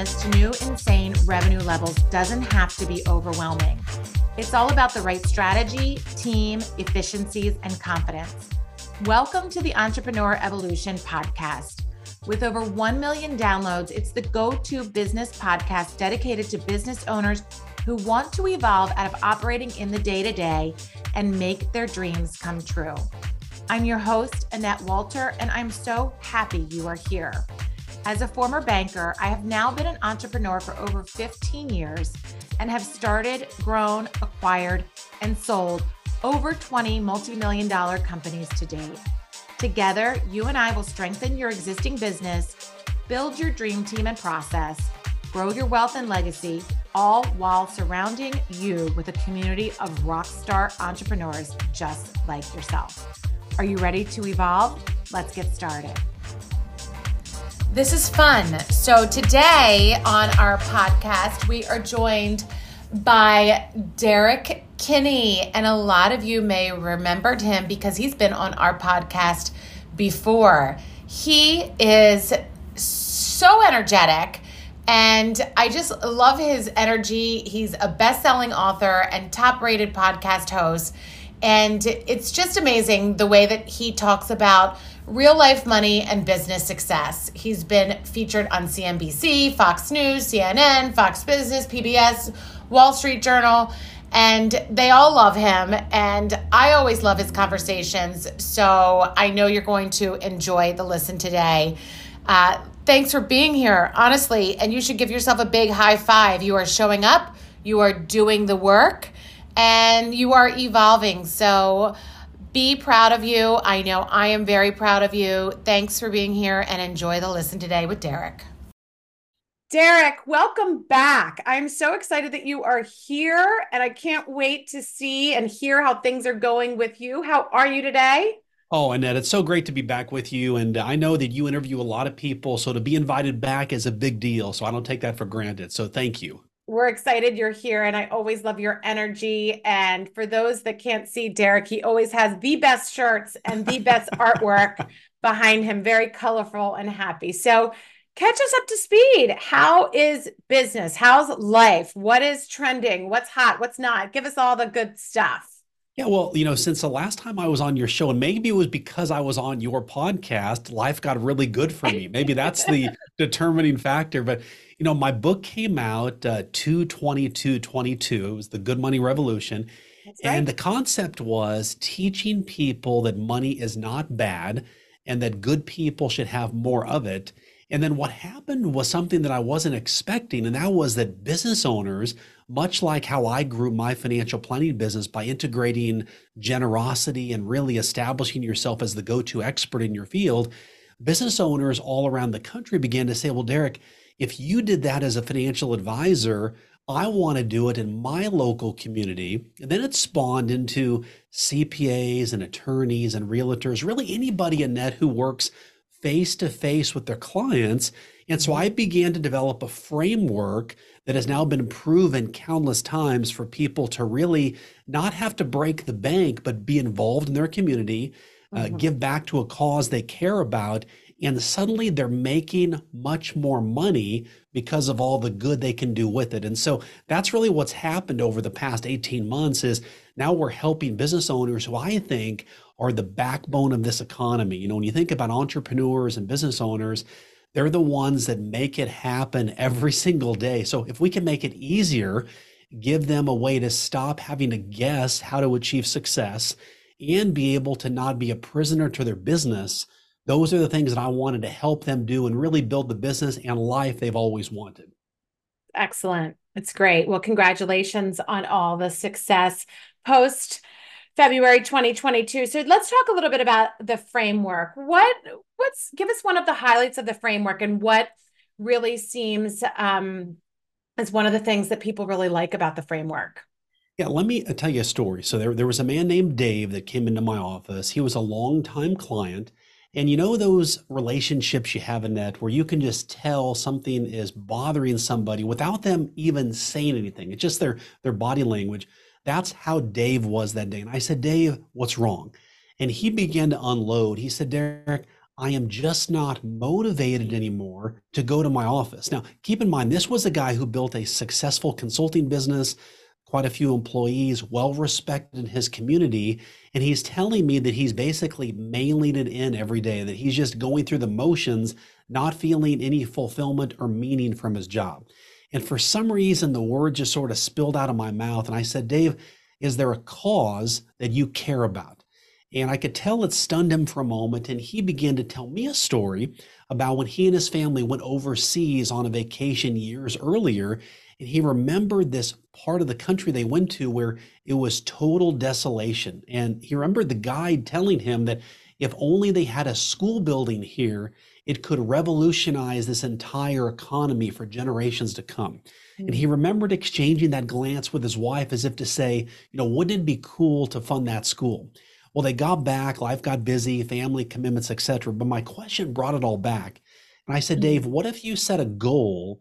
business to new insane revenue levels doesn't have to be overwhelming. It's all about the right strategy, team, efficiencies, and confidence. Welcome to the Entrepreneur Evolution Podcast. With over 1 million downloads, it's the go to business podcast dedicated to business owners who want to evolve out of operating in the day to day and make their dreams come true. I'm your host, Annette Walter, and I'm so happy you are here. As a former banker, I have now been an entrepreneur for over 15 years and have started, grown, acquired, and sold over 20 multi million dollar companies to date. Together, you and I will strengthen your existing business, build your dream team and process, grow your wealth and legacy, all while surrounding you with a community of rockstar entrepreneurs just like yourself. Are you ready to evolve? Let's get started. This is fun. So, today on our podcast, we are joined by Derrick Kinney. And a lot of you may remembered him because he's been on our podcast before. He is so energetic. And I just love his energy. He's a best selling author and top rated podcast host. And it's just amazing the way that he talks about real life money and business success. He's been featured on CNBC, Fox News, CNN, Fox Business, PBS, Wall Street Journal, and they all love him. And I always love his conversations. So I know you're going to enjoy the listen today. Uh, thanks for being here, honestly. And you should give yourself a big high five. You are showing up, you are doing the work, and you are evolving. So, be proud of you. I know I am very proud of you. Thanks for being here and enjoy the listen today with Derrick. Derrick, welcome back. I'm so excited that you are here and I can't wait to see and hear how things are going with you. How are you today? Oh, Annette, it's so great to be back with you. And I know that you interview a lot of people. So to be invited back is a big deal. So I don't take that for granted. So thank you we're excited you're here and I always love your energy. And for those that can't see Derrick, he always has the best shirts and the best artwork behind him, very colorful and happy. So catch us up to speed. How is business? How's life? What is trending? What's hot? What's not? Give us all the good stuff. Yeah, well, you know, since the last time I was on your show, and maybe it was because I was on your podcast, life got really good for me. Maybe that's the determining factor. But you know, my book came out uh, 22222. It was the Good Money Revolution. Right. And the concept was teaching people that money is not bad and that good people should have more of it. And then what happened was something that I wasn't expecting, and that was that business owners, much like how I grew my financial planning business by integrating generosity and really establishing yourself as the go to expert in your field, business owners all around the country began to say, Well, Derrick, if you did that as a financial advisor, I want to do it in my local community. And then it spawned into CPAs and attorneys and realtors, really anybody Annette who works face to face with their clients. And so I began to develop a framework that has now been proven countless times for people to really not have to break the bank, but be involved in their community, uh, mm-hmm. give back to a cause they care about, and suddenly they're making much more money because of all the good they can do with it and so that's really what's happened over the past 18 months is now we're helping business owners who i think are the backbone of this economy you know when you think about entrepreneurs and business owners they're the ones that make it happen every single day so if we can make it easier give them a way to stop having to guess how to achieve success and be able to not be a prisoner to their business those are the things that I wanted to help them do and really build the business and life they've always wanted. Excellent. It's great. Well, congratulations on all the success post February 2022. So let's talk a little bit about the framework. What what's give us one of the highlights of the framework and what really seems um, as one of the things that people really like about the framework. Yeah, let me uh, tell you a story. So there, there was a man named Dave that came into my office. He was a longtime client and you know those relationships you have Annette where you can just tell something is bothering somebody without them even saying anything. It's just their their body language. That's how Dave was that day. And I said, Dave, what's wrong? And he began to unload. He said, Derrick, I am just not motivated anymore to go to my office. Now, keep in mind, this was a guy who built a successful consulting business, quite a few employees, well respected in his community. And he's telling me that he's basically mailing it in every day, that he's just going through the motions, not feeling any fulfillment or meaning from his job. And for some reason, the word just sort of spilled out of my mouth. And I said, Dave, is there a cause that you care about? And I could tell it stunned him for a moment. And he began to tell me a story about when he and his family went overseas on a vacation years earlier. And he remembered this part of the country they went to where it was total desolation. And he remembered the guide telling him that if only they had a school building here, it could revolutionize this entire economy for generations to come. Mm-hmm. And he hmm. remembered exchanging that glance with his wife as if to say, you know, wouldn't it be cool to fund that school? Well, they got back, life got busy, family commitments, etc. But my question brought it all back. And I said, mm-hmm. Dave, what if you set a goal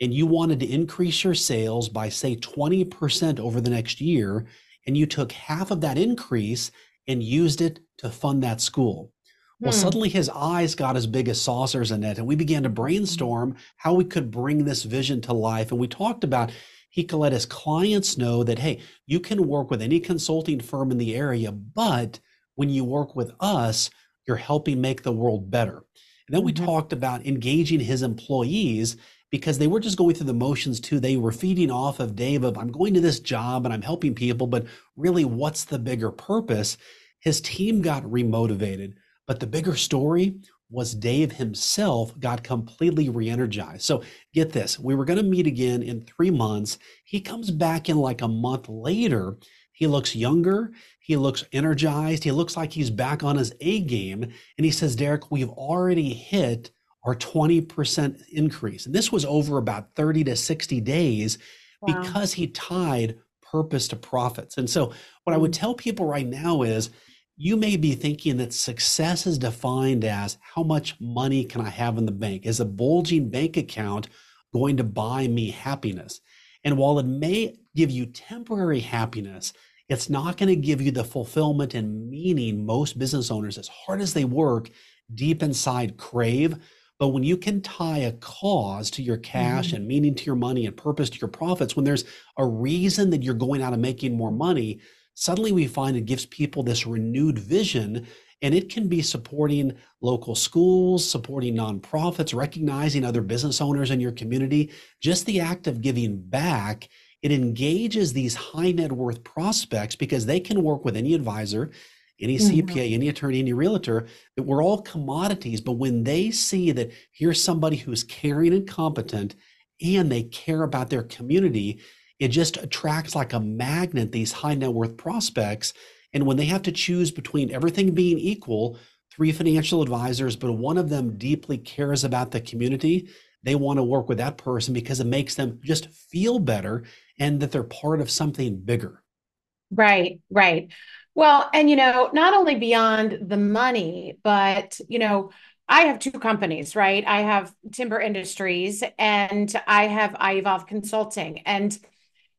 and you wanted to increase your sales by, say, 20% over the next year, and you took half of that increase and used it to fund that school? Well, hmm. suddenly his eyes got as big as saucers Annette, and we began to brainstorm how we could bring this vision to life. And we talked about he could let his clients know that, hey, you can work with any consulting firm in the area, but when you work with us, you're helping make the world better. And then we mm-hmm. talked about engaging his employees because they were just going through the motions too. They were feeding off of Dave of, I'm going to this job and I'm helping people, but really, what's the bigger purpose? His team got remotivated but the bigger story was Dave himself got completely re energized. So get this we were going to meet again in three months. He comes back in like a month later. He looks younger. He looks energized. He looks like he's back on his A game. And he says, Derrick, we've already hit our 20% increase. And this was over about 30 to 60 days wow. because he tied purpose to profits. And so, what I would mm. tell people right now is you may be thinking that success is defined as how much money can I have in the bank? Is a bulging bank account going to buy me happiness? And while it may give you temporary happiness, it's not going to give you the fulfillment and meaning most business owners, as hard as they work, deep inside crave. But when you can tie a cause to your cash mm-hmm. and meaning to your money and purpose to your profits, when there's a reason that you're going out and making more money, suddenly we find it gives people this renewed vision and it can be supporting local schools, supporting nonprofits, recognizing other business owners in your community. Just the act of giving back, it engages these high net worth prospects because they can work with any advisor, any CPA, mm-hmm. any attorney, any realtor, that we're all commodities. But when they see that here's somebody who's caring and competent and they care about their community, it just attracts like a magnet these high net worth prospects. And when they have to choose between everything being equal, three financial advisors, but one of them deeply cares about the community, they want to work with that person because it makes them just feel better and that they're part of something bigger. Right, right. Well, and you know, not only beyond the money, but you know, I have two companies, right? I have Timber Industries and I have iEvolve Consulting. And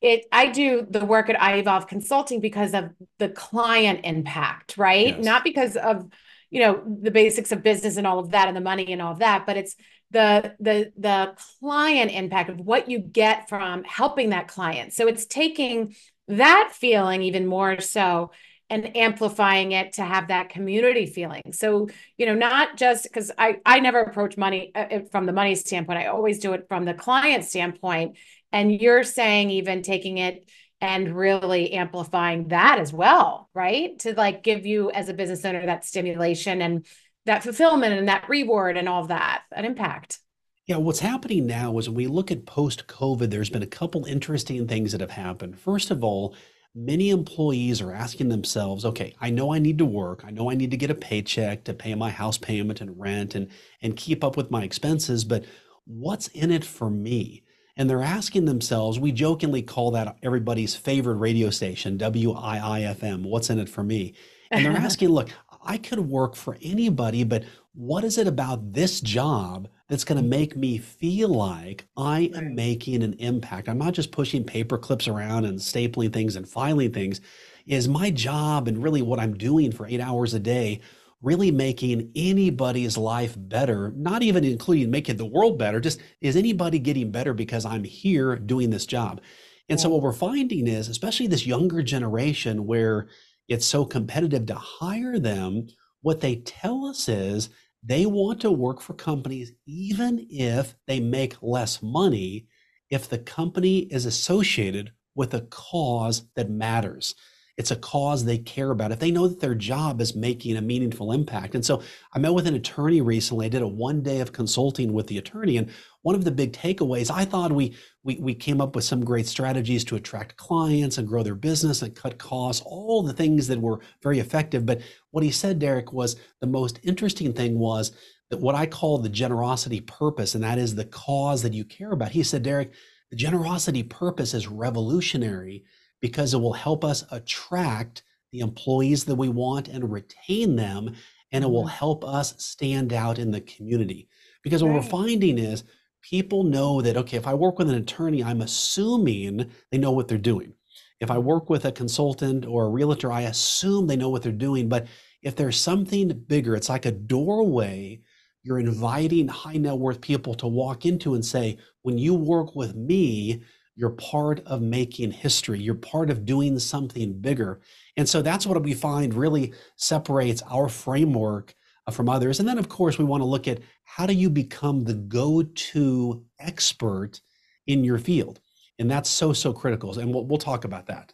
it i do the work at iEvolve consulting because of the client impact right yes. not because of you know the basics of business and all of that and the money and all of that but it's the the the client impact of what you get from helping that client so it's taking that feeling even more so and amplifying it to have that community feeling so you know not just because i i never approach money uh, from the money standpoint i always do it from the client standpoint and you're saying even taking it and really amplifying that as well, right? To like give you as a business owner that stimulation and that fulfillment and that reward and all that, that impact. Yeah, what's happening now is when we look at post COVID, there's been a couple interesting things that have happened. First of all, many employees are asking themselves, okay, I know I need to work. I know I need to get a paycheck to pay my house payment and rent and, and keep up with my expenses, but what's in it for me? and they're asking themselves, we jokingly call that everybody's favorite radio station, WIIFM, what's in it for me? And they're asking, look, I could work for anybody, but what is it about this job that's going to make me feel like I am making an impact? I'm not just pushing paper clips around and stapling things and filing things. Is my job and really what I'm doing for eight hours a day really making anybody's life better, not even including making the world better, just is anybody getting better because I'm here doing this job? And so what we're finding is, especially this younger generation where it's so competitive to hire them, what they tell us is they want to work for companies even if they make less money if the company is associated with a cause that matters it's a cause they care about, if they know that their job is making a meaningful impact. And so I met with an attorney recently. I did a one day of consulting with the attorney. And one of the big takeaways, I thought we, we, we came up with some great strategies to attract clients and grow their business and cut costs, all the things that were very effective. But what he said, Derrick, was the most interesting thing was that what I call the generosity purpose, and that is the cause that you care about. He said, Derrick, the generosity purpose is revolutionary because it will help us attract the employees that we want and retain them. And it will mm-hmm. help us stand out in the community. Because what right. we're finding is people know that, okay, if I work with an attorney, I'm assuming they know what they're doing. If I work with a consultant or a realtor, I assume they know what they're doing. But if there's something bigger, it's like a doorway you're inviting high net worth people to walk into and say, when you work with me, you're part of making history. You're part of doing something bigger. And so that's what we find really separates our framework uh, from others. And then, of course, we want to look at how do you become the go to expert in your field? And that's so, so critical. And we'll, we'll talk about that.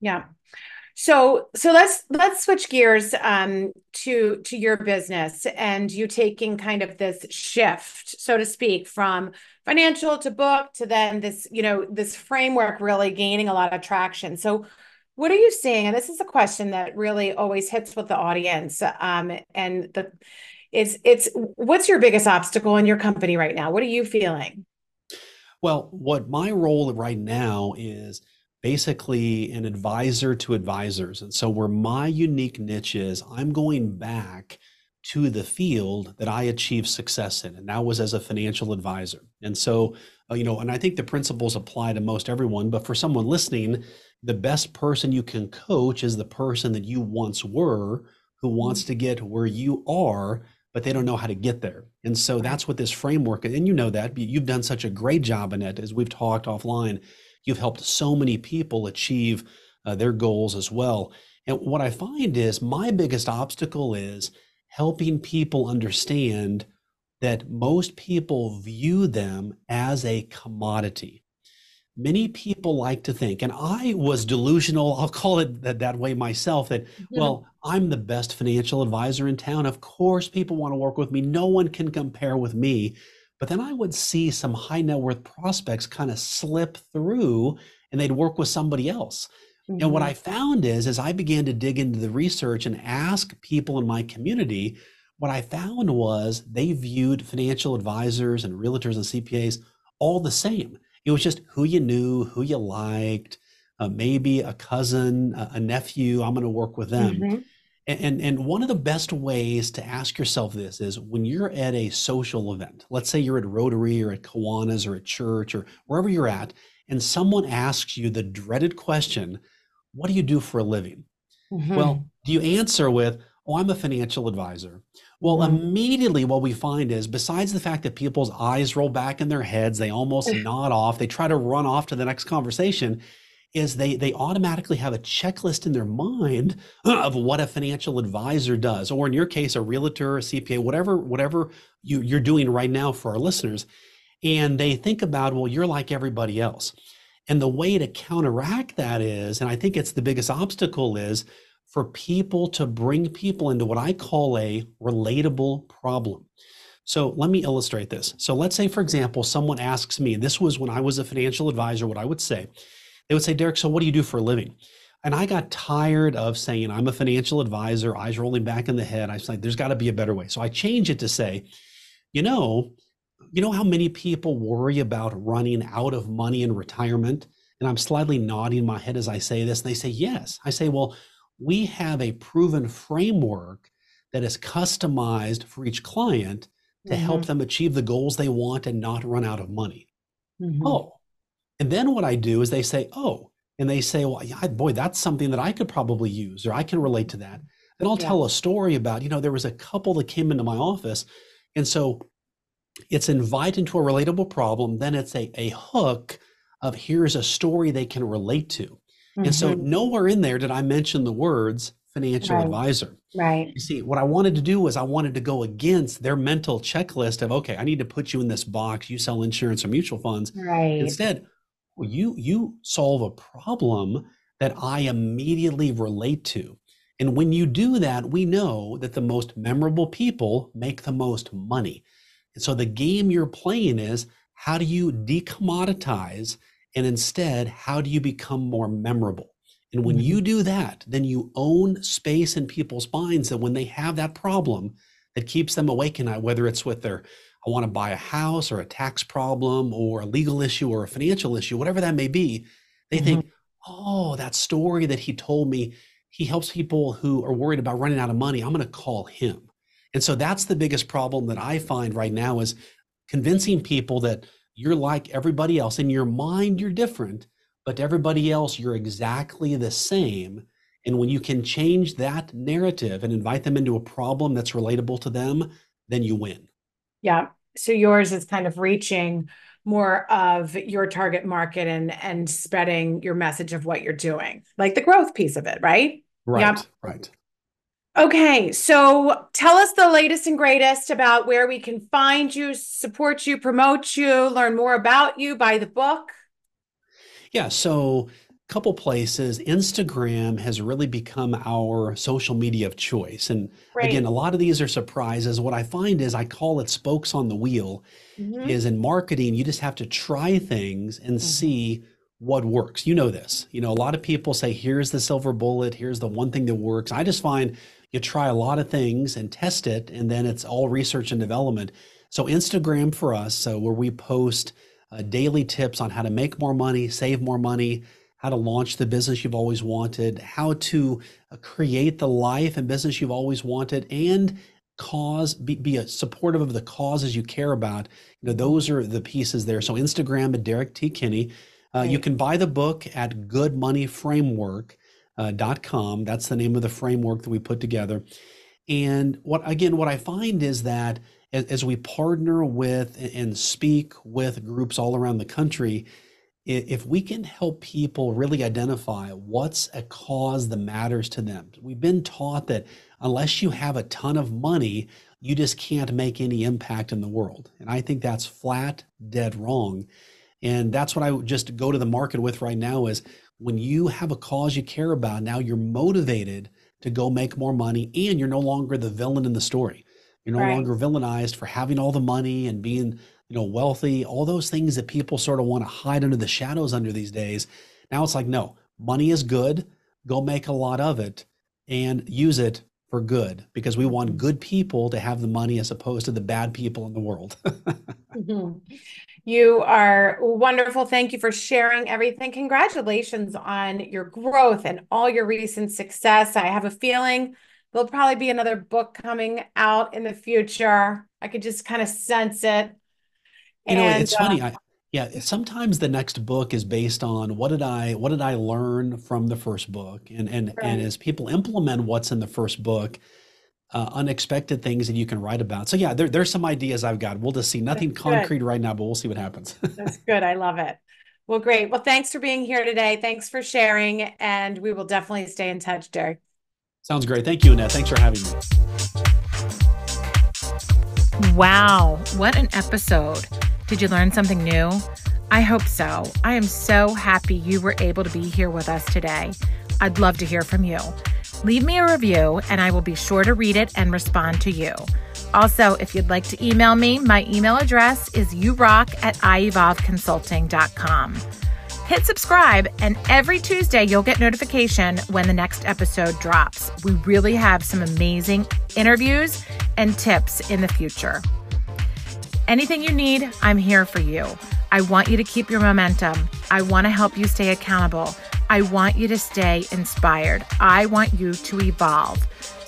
Yeah. So so let's let's switch gears um, to to your business and you taking kind of this shift, so to speak, from financial to book to then this you know this framework really gaining a lot of traction. So what are you seeing? And this is a question that really always hits with the audience. Um, and the it's it's what's your biggest obstacle in your company right now? What are you feeling? Well, what my role right now is basically an advisor to advisors. And so, where my unique niche is, I'm going back to the field that I achieved success in, and that was as a financial advisor. And so, uh, you know, and I think the principles apply to most everyone, but for someone listening, the best person you can coach is the person that you once were who wants mm-hmm. to get where you are but they don't know how to get there. And so that's what this framework, and you know that you've done such a great job in it, as we've talked offline. You've helped so many people achieve uh, their goals as well. And what I find is my biggest obstacle is helping people understand that most people view them as a commodity. Many people like to think, and I was delusional, I'll call it that, that way myself, that, yeah. well, I'm the best financial advisor in town. Of course, people want to work with me. No one can compare with me. But then I would see some high net worth prospects kind of slip through and they'd work with somebody else. Mm-hmm. And what I found is, as I began to dig into the research and ask people in my community, what I found was they viewed financial advisors and realtors and CPAs all the same. It was just who you knew, who you liked, uh, maybe a cousin, a, a nephew. I'm going to work with them. Mm-hmm. And, and one of the best ways to ask yourself this is when you're at a social event, let's say you're at Rotary or at Kiwanis or at church or wherever you're at, and someone asks you the dreaded question, What do you do for a living? Mm-hmm. Well, do you answer with, Oh, I'm a financial advisor? Well, mm-hmm. immediately what we find is, besides the fact that people's eyes roll back in their heads, they almost nod off, they try to run off to the next conversation is they they automatically have a checklist in their mind of what a financial advisor does or in your case a realtor a cpa whatever whatever you, you're doing right now for our listeners. And they think about well you're like everybody else. And the way to counteract that is and i think it's the biggest obstacle is for people to bring people into what i call a relatable problem. So let me illustrate this. So let's say for example someone asks me this was when i was a financial advisor what i would say they would say, Derrick, so what do you do for a living? And I got tired of saying, I'm a financial advisor, eyes rolling back in the head. I was like, there's got to be a better way. So I changed it to say, you know, you know how many people worry about running out of money in retirement? And I'm slightly nodding my head as I say this. And they say, yes. I say, well, we have a proven framework that is customized for each client to mm-hmm. help them achieve the goals they want and not run out of money. Mm-hmm. Oh, and then what I do is they say, oh, and they say, well, yeah, boy, that's something that I could probably use or I can relate to that. Then I'll yeah. tell a story about, you know, there was a couple that came into my office. And so it's invite into a relatable problem. Then it's a, a hook of here's a story they can relate to. Mm-hmm. And so mm-hmm. nowhere in there did I mention the words financial right. advisor. Right. You see, what I wanted to do was I wanted to go against their mental checklist of, okay, I need to put you in this box. You sell insurance or mutual funds. Right. Instead, well, you you solve a problem that I immediately relate to. And when you do that, we know that the most memorable people make the most money. And so the game you're playing is how do you decommoditize and instead, how do you become more memorable? And when you mm-hmm. do that, then you own space in people's minds that when they have that problem that keeps them awake at night, whether it's with their, I want to buy a house or a tax problem or a legal issue or a financial issue, whatever that may be, they mm-hmm. think, oh, that story that he told me, he helps people who are worried about running out of money. I'm going to call him. And so that's the biggest problem that I find right now is convincing people that you're like everybody else. In your mind, you're different, but to everybody else, you're exactly the same. And when you can change that narrative and invite them into a problem that's relatable to them, then you win. Yeah. So yours is kind of reaching more of your target market and and spreading your message of what you're doing, like the growth piece of it, right? Right. Yep. Right. Okay, so tell us the latest and greatest about where we can find you, support you, promote you, learn more about you, buy the book. Yeah, so couple places. Instagram has really become our social media of choice. And Great. again, a lot of these are surprises. What I find is I call it spokes on the wheel. Mm-hmm. Is in marketing, you just have to try things and mm-hmm. see what works. You know this. You know, a lot of people say, here's the silver bullet, here's the one thing that works. I just find you try a lot of things and test it, and then it's all research and development. So, Instagram for us, so where we post uh, daily tips on how to make more money, save more money, how to launch the business you've always wanted, how to uh, create the life and business you've always wanted, and cause be, be a supportive of the causes you care about. You know, those are the pieces there. So, Instagram at Derrick T. Kinney. Uh, right. You can buy the book at Good Money Framework uh. That's the name of the framework that we put together. And what again, what I find is that as, as we partner with and speak with groups all around the country, if we can help people really identify what's a cause that matters to them, we've been taught that unless you have a ton of money, you just can't make any impact in the world. And I think that's flat dead wrong. And that's what I just go to the market with right now is when you have a cause you care about, now you're motivated to go make more money and you're no longer the villain in the story. You're no right. longer villainized for having all the money and being, you know, wealthy, all those things that people sort of want to hide under the shadows under these days. Now it's like, no, money is good. Go make a lot of it and use it for good because we want good people to have the money as opposed to the bad people in the world. mm-hmm. You are wonderful. Thank you for sharing everything. Congratulations on your growth and all your recent success. I have a feeling there'll probably be another book coming out in the future. I could just kind of sense it. You know, it's uh, funny. I, yeah, sometimes the next book is based on what did I what did I learn from the first book, and and right. and as people implement what's in the first book, uh, unexpected things that you can write about. So yeah, there, there's some ideas I've got. We'll just see nothing That's concrete good. right now, but we'll see what happens. That's good. I love it. Well, great. Well, thanks for being here today. Thanks for sharing, and we will definitely stay in touch, Derrick. Sounds great. Thank you, Annette. Thanks for having me. Wow, what an episode. Did you learn something new? I hope so. I am so happy you were able to be here with us today. I'd love to hear from you. Leave me a review and I will be sure to read it and respond to you. Also, if you'd like to email me, my email address is yourock at ievolveconsulting.com. Hit subscribe, and every Tuesday you'll get notification when the next episode drops. We really have some amazing interviews and tips in the future. Anything you need, I'm here for you. I want you to keep your momentum. I want to help you stay accountable. I want you to stay inspired. I want you to evolve.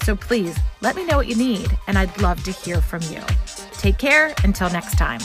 So please let me know what you need, and I'd love to hear from you. Take care until next time.